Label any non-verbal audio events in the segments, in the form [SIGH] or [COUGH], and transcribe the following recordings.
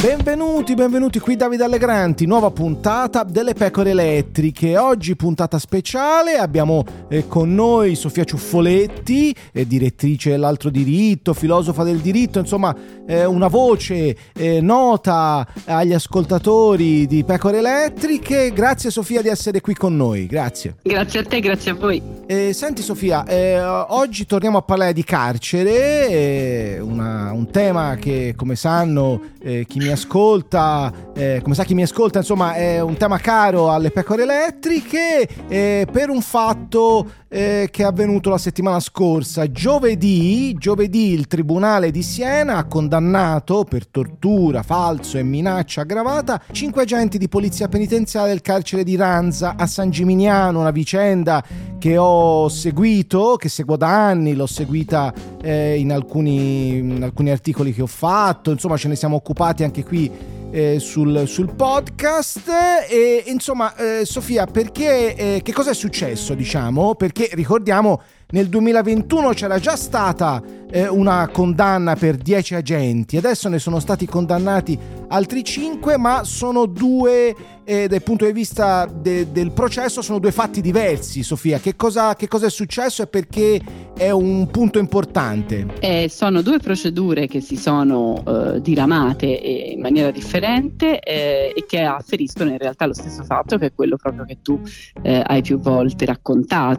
Benvenuti, benvenuti qui Davide Allegranti, nuova puntata delle pecore elettriche. Oggi puntata speciale, abbiamo eh, con noi Sofia Ciuffoletti, eh, direttrice dell'altro diritto, filosofa del diritto, insomma eh, una voce eh, nota agli ascoltatori di pecore elettriche. Grazie Sofia di essere qui con noi, grazie. Grazie a te, grazie a voi. Eh, senti Sofia, eh, oggi torniamo a parlare di carcere, una, un tema che come sanno chi mi ascolta, eh, come sa chi mi ascolta, insomma è un tema caro alle pecore elettriche eh, per un fatto eh, che è avvenuto la settimana scorsa. Giovedì, giovedì il Tribunale di Siena ha condannato per tortura, falso e minaccia aggravata cinque agenti di polizia penitenziaria del carcere di Ranza a San Gimignano, una vicenda che ho seguito, che seguo da anni, l'ho seguita eh, in, alcuni, in alcuni articoli che ho fatto, insomma ce ne siamo occupati anche qui eh, sul, sul, podcast. E insomma, eh, Sofia, perché eh, che cosa è successo? Diciamo, perché ricordiamo nel 2021 c'era già stata eh, una condanna per 10 agenti, adesso ne sono stati condannati altri 5, ma sono due, eh, dal punto di vista de- del processo, sono due fatti diversi, Sofia. Che cosa, che cosa, è successo e perché è un punto importante? Eh, sono due procedure che si sono eh, diramate in maniera differente eh, e che afferiscono in realtà lo stesso fatto che è quello proprio che tu eh, hai più volte raccontato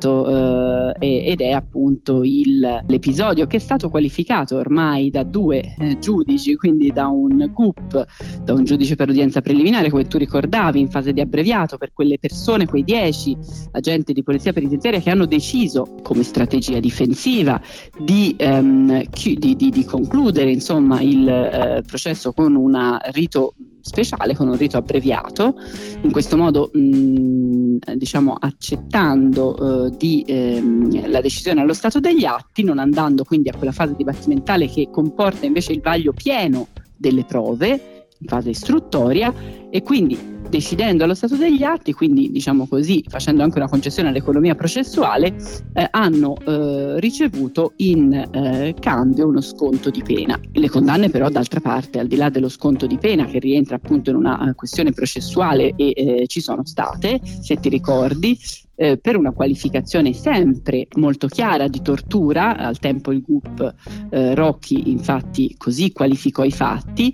ed è appunto il, l'episodio che è stato qualificato ormai da due eh, giudici, quindi da un GUP, da un giudice per udienza preliminare, come tu ricordavi, in fase di abbreviato, per quelle persone, quei dieci agenti di polizia penitenziaria che hanno deciso come strategia difensiva di, ehm, chi, di, di, di concludere insomma, il eh, processo con un rito speciale con un rito abbreviato, in questo modo mh, mm, diciamo accettando eh, di, ehm, la decisione allo stato degli atti, non andando quindi a quella fase dibattimentale che comporta invece il vaglio pieno delle prove fase istruttoria e quindi decidendo allo stato degli atti, quindi diciamo così, facendo anche una concessione all'economia processuale, eh, hanno eh, ricevuto in eh, cambio uno sconto di pena. Le condanne però d'altra parte, al di là dello sconto di pena che rientra appunto in una uh, questione processuale e eh, ci sono state, se ti ricordi, eh, per una qualificazione sempre molto chiara di tortura, al tempo il GUP eh, Rocchi infatti così qualificò i fatti,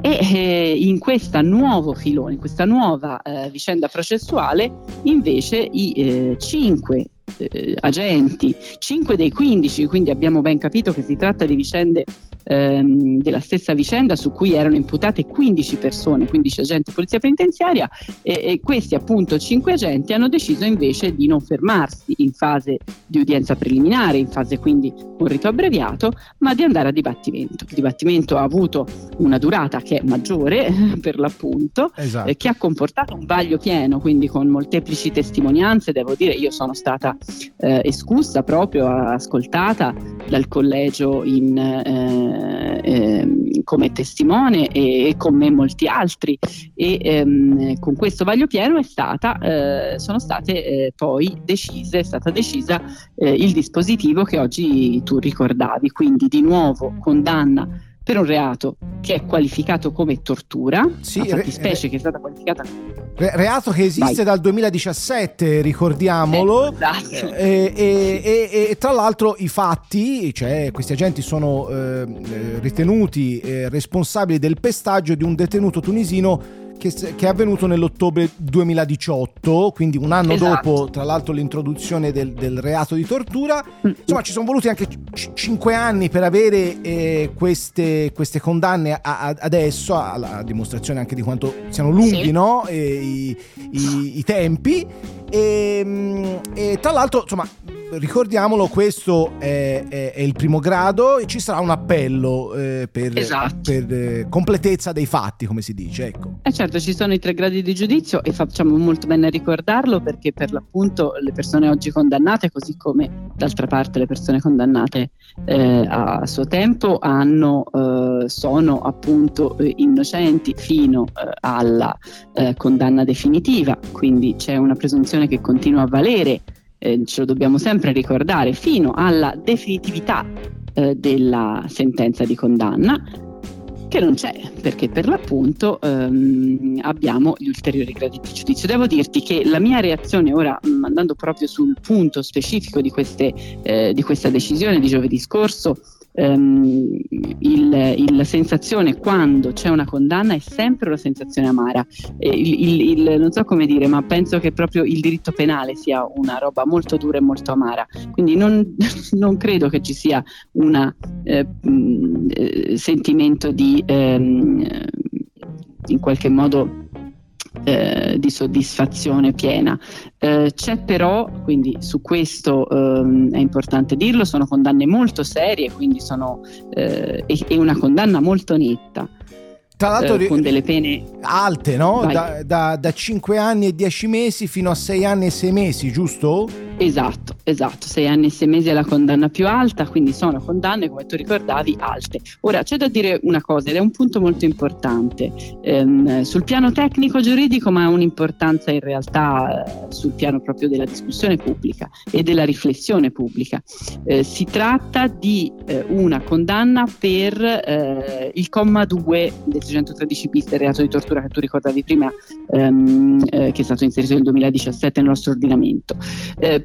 e eh, in questo nuovo filone, in questa nuova eh, vicenda processuale, invece i eh, cinque eh, agenti, 5 dei 15, quindi abbiamo ben capito che si tratta di vicende ehm, della stessa vicenda su cui erano imputate 15 persone, 15 agenti di polizia penitenziaria e, e questi appunto 5 agenti hanno deciso invece di non fermarsi in fase di udienza preliminare, in fase quindi un rito abbreviato, ma di andare a dibattimento. Il dibattimento ha avuto una durata che è maggiore [LAUGHS] per l'appunto, esatto. eh, che ha comportato un vaglio pieno, quindi con molteplici testimonianze, devo dire io sono stata eh, escussa proprio, ascoltata dal collegio in, eh, eh, come testimone e, e, con me molti altri. E ehm, con questo vaglio pieno è stata, eh, sono state eh, poi decise, è stata decisa eh, il dispositivo che oggi tu ricordavi, quindi di nuovo condanna per un reato che è qualificato come tortura, sì, una fattispecie re, che è stata qualificata re, reato che esiste Vai. dal 2017, ricordiamolo. Eh, esatto. e, e, e, e, tra l'altro i fatti, cioè questi agenti sono eh, ritenuti eh, responsabili del pestaggio di un detenuto tunisino che, che, è avvenuto nell'ottobre 2018, quindi un anno esatto. dopo, tra l'altro, l'introduzione del, del, reato di tortura. Insomma, ci sono voluti anche c- cinque anni per avere eh, queste, queste, condanne a, a, adesso, a, dimostrazione anche di quanto siano lunghi sì. no? i, i, i, tempi. E, ehm, e, tra l'altro, insomma, ricordiamolo, questo è, è, è, il primo grado e ci sarà un appello eh, per, esatto. per eh, completezza dei fatti, come si dice. Ecco. Eh certo, ci sono i tre gradi di giudizio e facciamo molto bene a ricordarlo perché per l'appunto le persone oggi condannate, così come d'altra parte le persone condannate eh, a suo tempo, hanno, eh, sono appunto innocenti fino alla condanna definitiva, quindi c'è una presunzione che continua a valere eh, ce lo dobbiamo sempre ricordare, fino alla definitività eh, della sentenza di condanna, che non c'è, perché per l'appunto ehm, abbiamo gli ulteriori gradi di giudizio. Devo dirti che la mia reazione ora, mm, andando proprio sul punto specifico di, queste, eh, di questa decisione di giovedì scorso, Il, il, la sensazione quando c'è una condanna è sempre una sensazione amara. Il, il, non so come dire, ma penso che proprio il diritto penale sia una roba molto dura e molto amara. Quindi non, [LAUGHS] non credo che ci sia un eh, eh, sentimento di ehm, in qualche modo eh, di soddisfazione piena. Eh, c'è però, quindi su questo ehm, è importante dirlo, sono condanne molto serie, quindi sono, eh, è, una condanna molto netta. Tra l'altro, eh, con delle pene alte, no? Da, da, da, 5 anni e 10 mesi fino a 6 anni e 6 mesi, giusto? Esatto, esatto, 6 anni e 6 mesi è la condanna più alta, quindi sono condanne, come tu ricordavi, alte. Ora c'è da dire una cosa, ed è un punto molto importante, ehm, sul piano tecnico-giuridico, ma ha un'importanza in realtà eh, sul piano proprio della discussione pubblica e della riflessione pubblica. Eh, si tratta di eh, una condanna per eh, il comma 2 del 613 bis del reato di tortura che tu ricordavi prima, ehm, eh, che è stato inserito nel 2017 nel nostro ordinamento.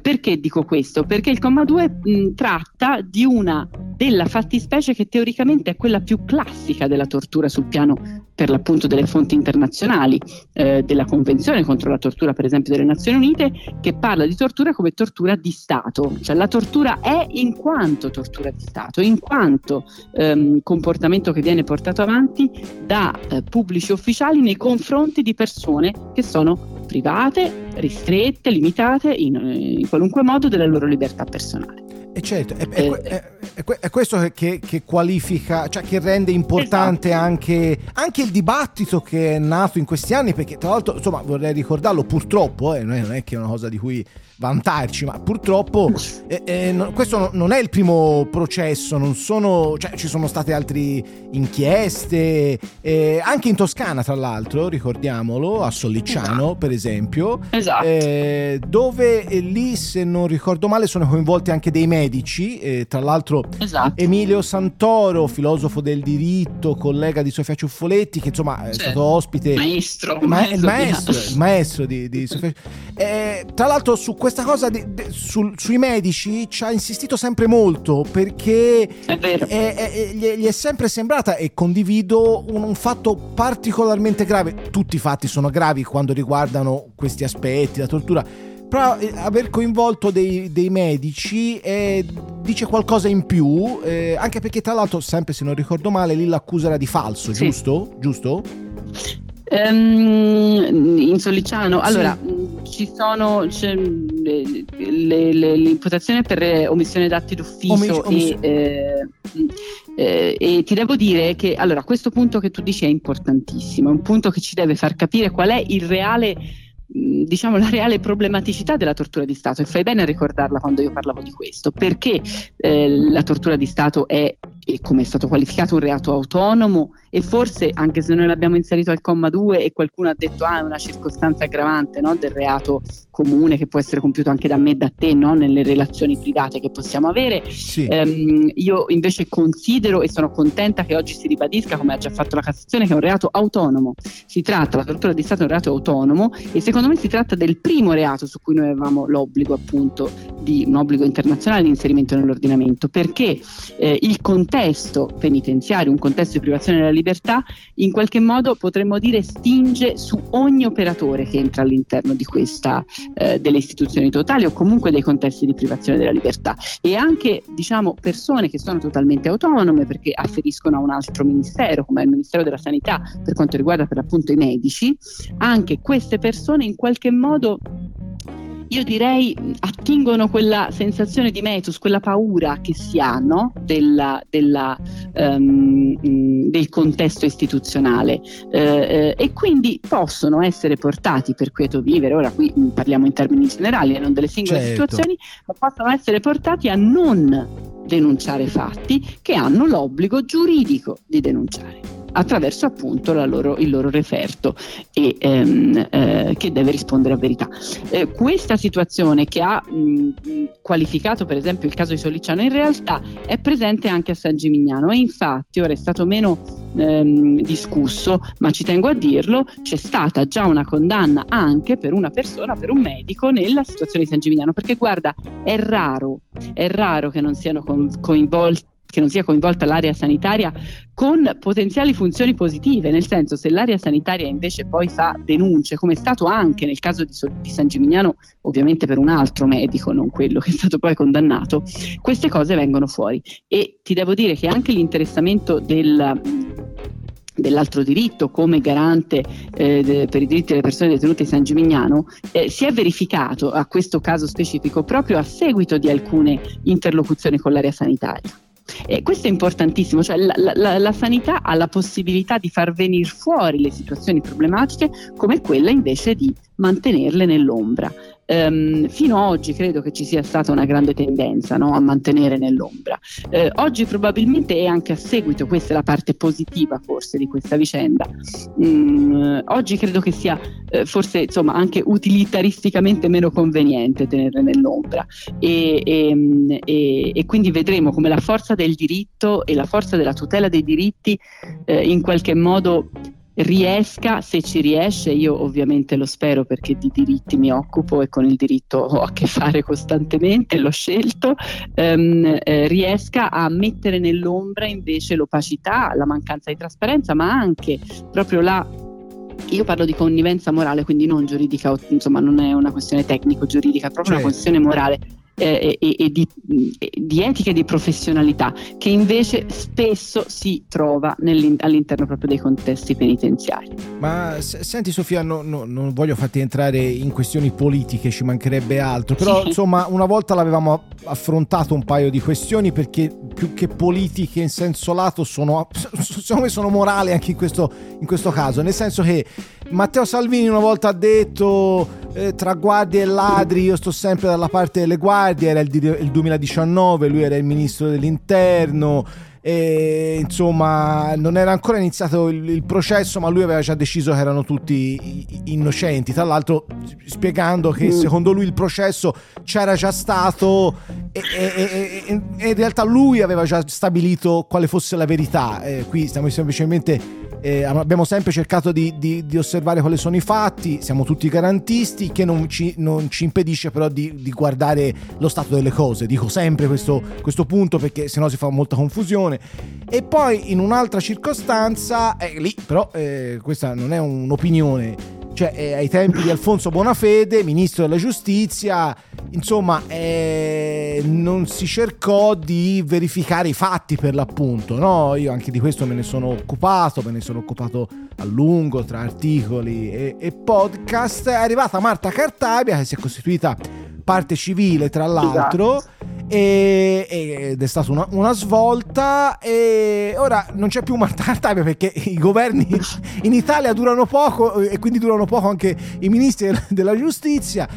Perché dico questo? Perché il comma 2 mh, tratta di una della fattispecie che teoricamente è quella più classica della tortura sul piano per l'appunto delle fonti internazionali, eh, della Convenzione contro la tortura per esempio delle Nazioni Unite, che parla di tortura come tortura di Stato, cioè la tortura è in quanto tortura di Stato, in quanto ehm, comportamento che viene portato avanti da eh, pubblici ufficiali nei confronti di persone che sono private, ristrette, limitate in, in qualunque modo della loro libertà personale. E certo, è, è, è, è questo che, che, qualifica, cioè che rende importante esatto. anche, anche, il dibattito che è nato in questi anni, perché tra l'altro, insomma, vorrei ricordarlo, purtroppo, eh, non è che è una cosa di cui vantarci, ma purtroppo eh, eh, no, questo non è il primo processo, non sono, cioè, ci sono state altre inchieste, eh, anche in Toscana tra l'altro, ricordiamolo, a Sollicciano esatto. per esempio, esatto. Eh, dove eh, lì se non ricordo male sono coinvolti anche dei medici, eh, tra l'altro esatto. Emilio Santoro, filosofo del diritto, collega di Sofia Ciuffoletti, che insomma è stato ospite... Maestro. Ma, maestro, il maestro, il maestro di, di Sofia... tra l'altro su questa cosa di, di, sul, sui medici ci ha insistito sempre molto perché è è, è, gli, gli, è sempre sembrata, e condivido, un, un, fatto particolarmente grave. Tutti i fatti sono gravi quando riguardano questi aspetti, la tortura. Però eh, aver coinvolto dei, dei medici eh, dice qualcosa in più, eh, anche perché tra l'altro, sempre se non ricordo male, lì l'accusa era di falso, sì. giusto? Giusto? Um, in Solliciano, allora sì. ci sono le, le, le, l'imputazione per omissione d'atti d'ufficio Omis- omiss- e, eh, eh, e, ti devo dire che allora questo punto che tu dici è importantissimo, è un punto che ci deve far capire qual è il reale diciamo la reale problematicità della tortura di Stato e fai bene a ricordarla quando io parlavo di questo perché eh, la tortura di Stato è come è stato qualificato un reato autonomo e forse anche se noi l'abbiamo inserito al comma 2 e qualcuno ha detto ah è una circostanza aggravante no, del reato comune che può essere compiuto anche da me e da te no, nelle relazioni private che possiamo avere sì. ehm, io invece considero e sono contenta che oggi si ribadisca come ha già fatto la Cassazione che è un reato autonomo si tratta, la tortura di Stato è un reato autonomo e secondo me si tratta del primo reato su cui noi avevamo l'obbligo appunto di un obbligo internazionale di inserimento nell'ordinamento perché eh, il contesto penitenziario un contesto di privazione della libertà in qualche modo potremmo dire stinge su ogni operatore che entra all'interno di questa eh, delle istituzioni totali o comunque dei contesti di privazione della libertà. E anche diciamo persone che sono totalmente autonome perché afferiscono a un altro ministero come il Ministero della Sanità per quanto riguarda per l'appunto i medici anche queste persone in qualche modo io direi attingono quella sensazione di metus, quella paura che si ha no? della, della, um, del contesto istituzionale uh, uh, e quindi possono essere portati per quieto vivere, ora qui parliamo in termini generali e non delle singole certo. situazioni, ma possono essere portati a non denunciare fatti che hanno l'obbligo giuridico di denunciare attraverso appunto loro, il loro referto e, ehm, eh, che deve rispondere a verità. Eh, questa situazione che ha mh, qualificato per esempio il caso di Sollicciano in realtà è presente anche a San Gimignano e infatti ora è stato meno ehm, discusso ma ci tengo a dirlo c'è stata già una condanna anche per una persona, per un medico nella situazione di San Gimignano perché guarda è raro, è raro che non siano coinvolti che non sia coinvolta l'area sanitaria con potenziali funzioni positive, nel senso se l'area sanitaria invece poi fa denunce, come è stato anche nel caso di, di San Gimignano, ovviamente per un altro medico, non quello che è stato poi condannato, queste cose vengono fuori. E ti devo dire che anche l'interessamento del dell'altro diritto come garante eh, de, per i diritti delle persone detenute in San Gimignano eh, si è verificato a questo caso specifico proprio a seguito di alcune interlocuzioni con l'area sanitaria. E questo è importantissimo, cioè la, la, la, sanità ha la possibilità di far venire fuori le situazioni problematiche come quella invece di mantenerle nell'ombra ehm, fino ad oggi credo che ci sia stata una grande tendenza no, a mantenere nell'ombra. Eh, oggi probabilmente è anche a seguito, questa è la parte positiva forse di questa vicenda, mm, oggi credo che sia eh, forse insomma anche utilitaristicamente meno conveniente tenerle nell'ombra e, e, e, e, quindi vedremo come la forza del diritto e la forza della tutela dei diritti eh, in qualche modo riesca, se ci riesce, io ovviamente lo spero perché di diritti mi occupo e con il diritto ho a che fare costantemente, l'ho scelto, ehm, eh, riesca a mettere nell'ombra invece l'opacità, la mancanza di trasparenza, ma anche proprio la io parlo di connivenza morale, quindi non giuridica, insomma non è una questione tecnico-giuridica, è proprio certo. una questione morale eh, e, e di, di, etica e di professionalità che invece spesso si trova all'interno proprio dei contesti penitenziari. Ma senti Sofia, no, no, non voglio farti entrare in questioni politiche, ci mancherebbe altro, però sì. insomma una volta l'avevamo affrontato un paio di questioni perché più che politiche in senso lato sono, me sono morali anche in questo, in questo caso, nel senso che Matteo Salvini una volta ha detto eh, tra guardie e ladri io sto sempre dalla parte delle guardie, era il, il 2019, lui era il ministro dell'interno e insomma non era ancora iniziato il, il, processo ma lui aveva già deciso che erano tutti innocenti tra l'altro spiegando che mm. secondo lui il processo c'era già stato e, e, e, e in realtà lui aveva già stabilito quale fosse la verità eh, qui stiamo semplicemente eh, abbiamo sempre cercato di, di, di, osservare quali sono i fatti, siamo tutti garantisti, che non ci, non ci impedisce però di, di, guardare lo stato delle cose. Dico sempre questo, questo punto perché sennò si fa molta confusione. E poi in un'altra circostanza, eh, lì però eh, questa non è un'opinione, cioè eh, ai tempi di Alfonso Bonafede, ministro della giustizia, insomma, eh, non si cercò di verificare i fatti per l'appunto, no? Io anche di questo me ne sono occupato, me ne sono occupato a lungo tra articoli e, e podcast. È arrivata Marta Cartabia che si è costituita parte civile tra l'altro esatto. e, ed è stata una, una, svolta e ora non c'è più Marta Cartabia perché i governi in Italia durano poco e quindi durano poco anche i ministri della giustizia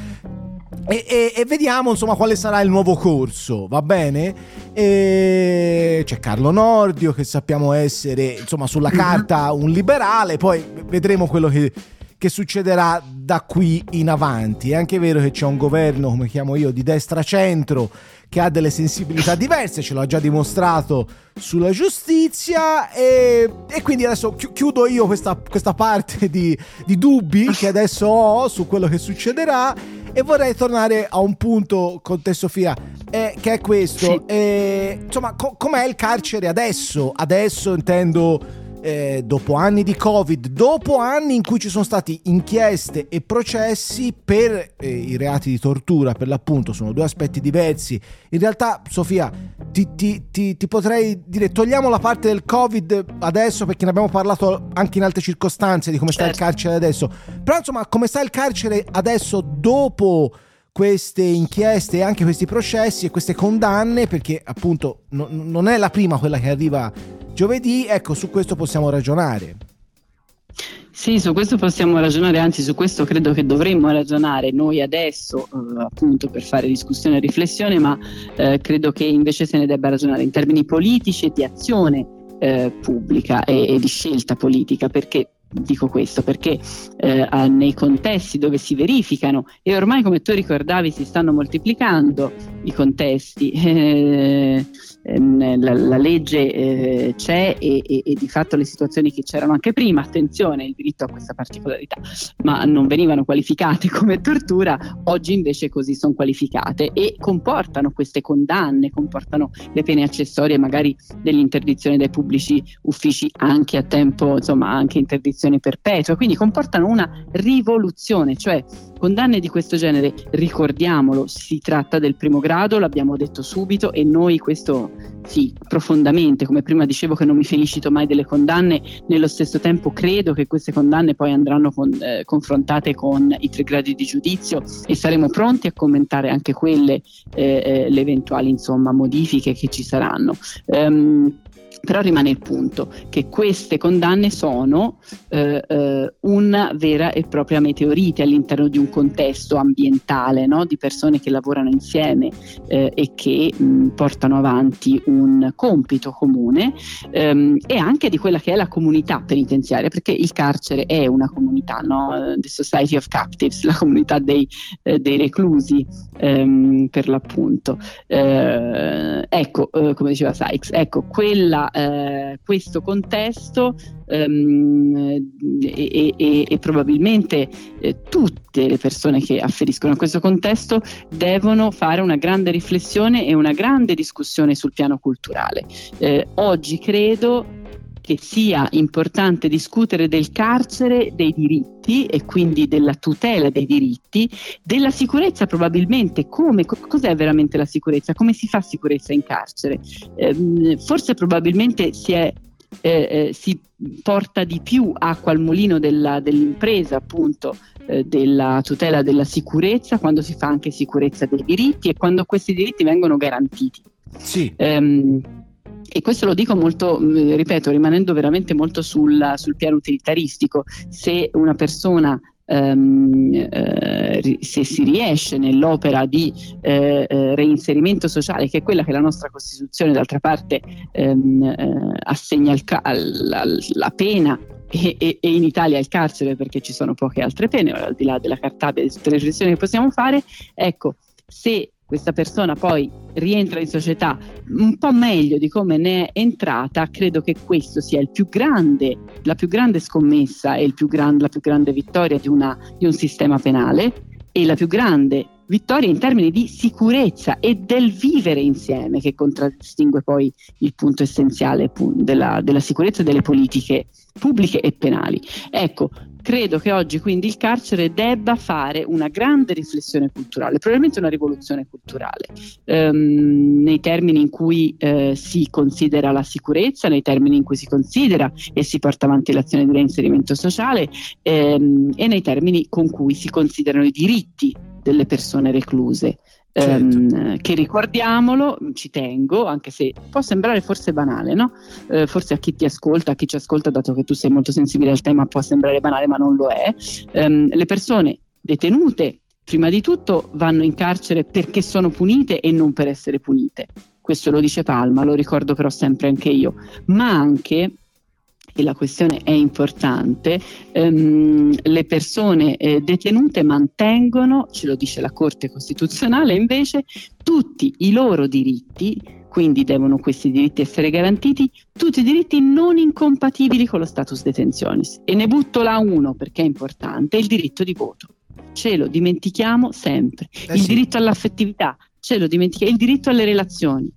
e, e, e, vediamo insomma quale sarà il nuovo corso, va bene? E c'è Carlo Nordio che sappiamo essere insomma sulla [CLEARS THROAT] carta un liberale, poi vedremo quello che, che succederà da qui in avanti. È anche vero che c'è un governo, come chiamo io, di destra-centro che ha delle sensibilità diverse, ce l'ha già dimostrato sulla giustizia e, e quindi adesso chiudo io questa, questa parte di, di dubbi che adesso ho su quello che succederà e vorrei tornare a un punto con te, Sofia, eh, che è questo. Sì. Eh, insomma, co- com'è il carcere adesso? Adesso intendo eh, dopo anni di Covid, dopo anni in cui ci sono stati inchieste e processi per eh, i reati di tortura, per l'appunto, sono due aspetti diversi. In realtà, Sofia, ti, ti, ti, ti potrei dire, togliamo la parte del Covid adesso perché ne abbiamo parlato anche in altre circostanze di come certo. sta il certo. carcere adesso, però insomma, come sta il carcere adesso dopo queste inchieste e anche questi processi e queste condanne, perché appunto no, non è la prima quella che arriva giovedì, ecco su questo possiamo ragionare. Sì, su questo possiamo ragionare, anzi su questo credo che dovremmo ragionare noi adesso, eh, appunto per fare discussione e riflessione, ma eh, credo che invece se ne debba ragionare in termini politici e di azione eh, pubblica e, e, di scelta politica, perché dico questo? Perché eh, nei contesti dove si verificano, e ormai come tu ricordavi si stanno moltiplicando i contesti, [LAUGHS] eh, Ehm, la, la, legge eh, c'è e, e, e, di fatto le situazioni che c'erano anche prima, attenzione, il diritto a questa particolarità, ma non venivano qualificate [LAUGHS] come tortura, oggi invece così sono qualificate e comportano queste condanne, comportano le pene accessorie magari dell'interdizione dai pubblici uffici anche a tempo, insomma anche interdizione perpetua, quindi comportano una rivoluzione, cioè condanne di questo genere, ricordiamolo, si tratta del primo grado, l'abbiamo detto subito e noi questo sì, profondamente, come prima dicevo che non mi felicito mai delle condanne, nello stesso tempo credo che queste condanne poi andranno con, eh, confrontate con i tre gradi di giudizio e saremo pronti a commentare anche quelle, eh, eh le eventuali insomma, modifiche che ci saranno. Um, però rimane il punto che queste condanne sono eh, eh, una vera e propria meteorite all'interno di un contesto ambientale no? di persone che lavorano insieme eh, e che mh, portano avanti un compito comune ehm, e anche di quella che è la comunità penitenziaria, perché il carcere è una comunità, no? The Society of Captives, la comunità dei, eh, dei reclusi ehm, per l'appunto. Eh, ecco, eh, come diceva Sykes, ecco, quella eh, questo contesto ehm, e, e, e, probabilmente eh, tutte le persone che afferiscono a questo contesto devono fare una grande riflessione e una grande discussione sul piano culturale. Eh, oggi credo che sia importante discutere del carcere, dei diritti e quindi della tutela dei diritti, della sicurezza probabilmente, come, cos'è veramente la sicurezza, come si fa sicurezza in carcere. Eh, forse probabilmente si, è, eh, eh, si porta di più acqua al mulino della, dell'impresa appunto eh, della tutela della sicurezza quando si fa anche sicurezza dei diritti e quando questi diritti vengono garantiti. Sì. Um, e questo lo dico molto, mm, ripeto, rimanendo veramente molto sul, sul piano utilitaristico, se una persona Um, uh, se si riesce nell'opera di uh, uh, reinserimento sociale, che è quella che la nostra Costituzione d'altra parte um, assegna ca- la, la, pena e, e, e, in Italia il carcere perché ci sono poche altre pene, al di là della cartabia di tutte le riflessioni che possiamo fare, ecco, se questa persona poi rientra in società un po' meglio di come ne è entrata, credo che questo sia più grande, la più grande scommessa e più gran, la più grande vittoria di, una, di un sistema penale e la più grande vittoria in termini di sicurezza e del vivere insieme che contraddistingue poi il punto essenziale della, della sicurezza delle politiche pubbliche e penali. Ecco, credo che oggi quindi il carcere debba fare una grande riflessione culturale, probabilmente una rivoluzione culturale, ehm, nei termini in cui eh, si considera la sicurezza, nei termini in cui si considera e si porta avanti l'azione di reinserimento sociale ehm, e nei termini con cui si considerano i diritti delle persone recluse. Certo. Ehm, che ricordiamolo, ci tengo, anche se può sembrare forse banale, no? Eh, forse a chi ti ascolta, a chi ci ascolta, dato che tu sei molto sensibile al tema, può sembrare banale, ma non lo è. Ehm, le persone detenute, prima di tutto, vanno in carcere perché sono punite e non per essere punite. Questo lo dice Palma, lo ricordo però sempre anche io, ma anche e la questione è importante, ehm, le persone eh, detenute mantengono, ce lo dice la Corte Costituzionale, invece tutti i loro diritti, quindi devono questi diritti essere garantiti, tutti i diritti non incompatibili con lo status detentionis. E ne butto là uno perché è importante, il diritto di voto. Ce lo dimentichiamo sempre. Eh il sì. diritto all'affettività, ce lo dimentichiamo, il diritto alle relazioni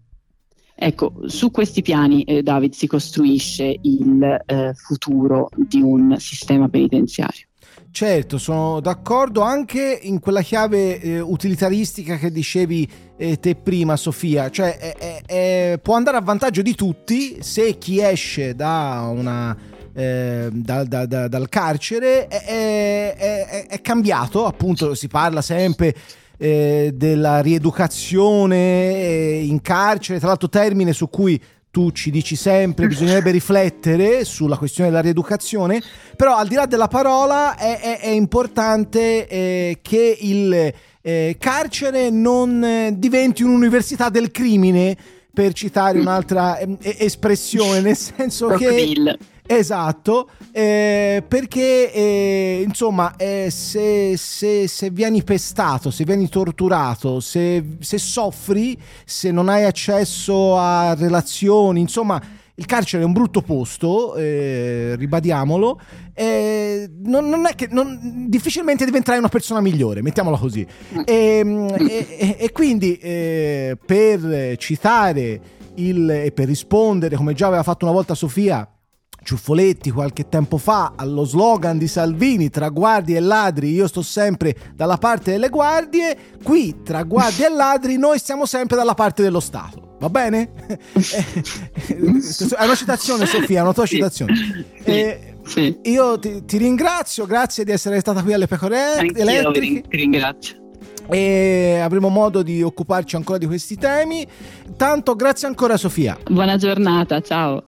Ecco, su questi piani, eh, David, si costruisce il eh, futuro di un sistema penitenziario. Certo, sono d'accordo anche in quella chiave eh, utilitaristica che dicevi eh, te prima, Sofia, cioè è, è, può andare a vantaggio di tutti se chi esce da una, eh, da, da, da, dal carcere è, è, cambiato, appunto si parla sempre eh, della rieducazione eh, in carcere, tra l'altro termine su cui tu ci dici sempre [LAUGHS] bisognerebbe riflettere sulla questione della rieducazione, però al di là della parola è, è, è importante eh, che il eh, carcere non eh, diventi un'università del crimine, per citare un'altra eh, espressione, nel senso che... Esatto, eh, perché eh, insomma eh, se, se, se, vieni pestato, se vieni torturato, se, se, soffri, se non hai accesso a relazioni, insomma il carcere è un brutto posto, eh, ribadiamolo, non, non, è che non, difficilmente diventerai una persona migliore, mettiamola così. Ehm, e, e, e, quindi eh, per citare il, e per rispondere, come già aveva fatto una volta Sofia, Ciuffoletti qualche tempo fa allo slogan di Salvini tra guardie e ladri io sto sempre dalla parte delle guardie qui tra guardie e ladri noi stiamo sempre dalla parte dello Stato. Va bene? [LAUGHS] è una citazione Sofia, è una tua citazione. Sì, eh, sì. io ti, ti, ringrazio grazie di essere stata qui alle pecore elettriche. ti ringrazio. E avremo modo di occuparci ancora di questi temi. Tanto grazie ancora Sofia. Buona giornata ciao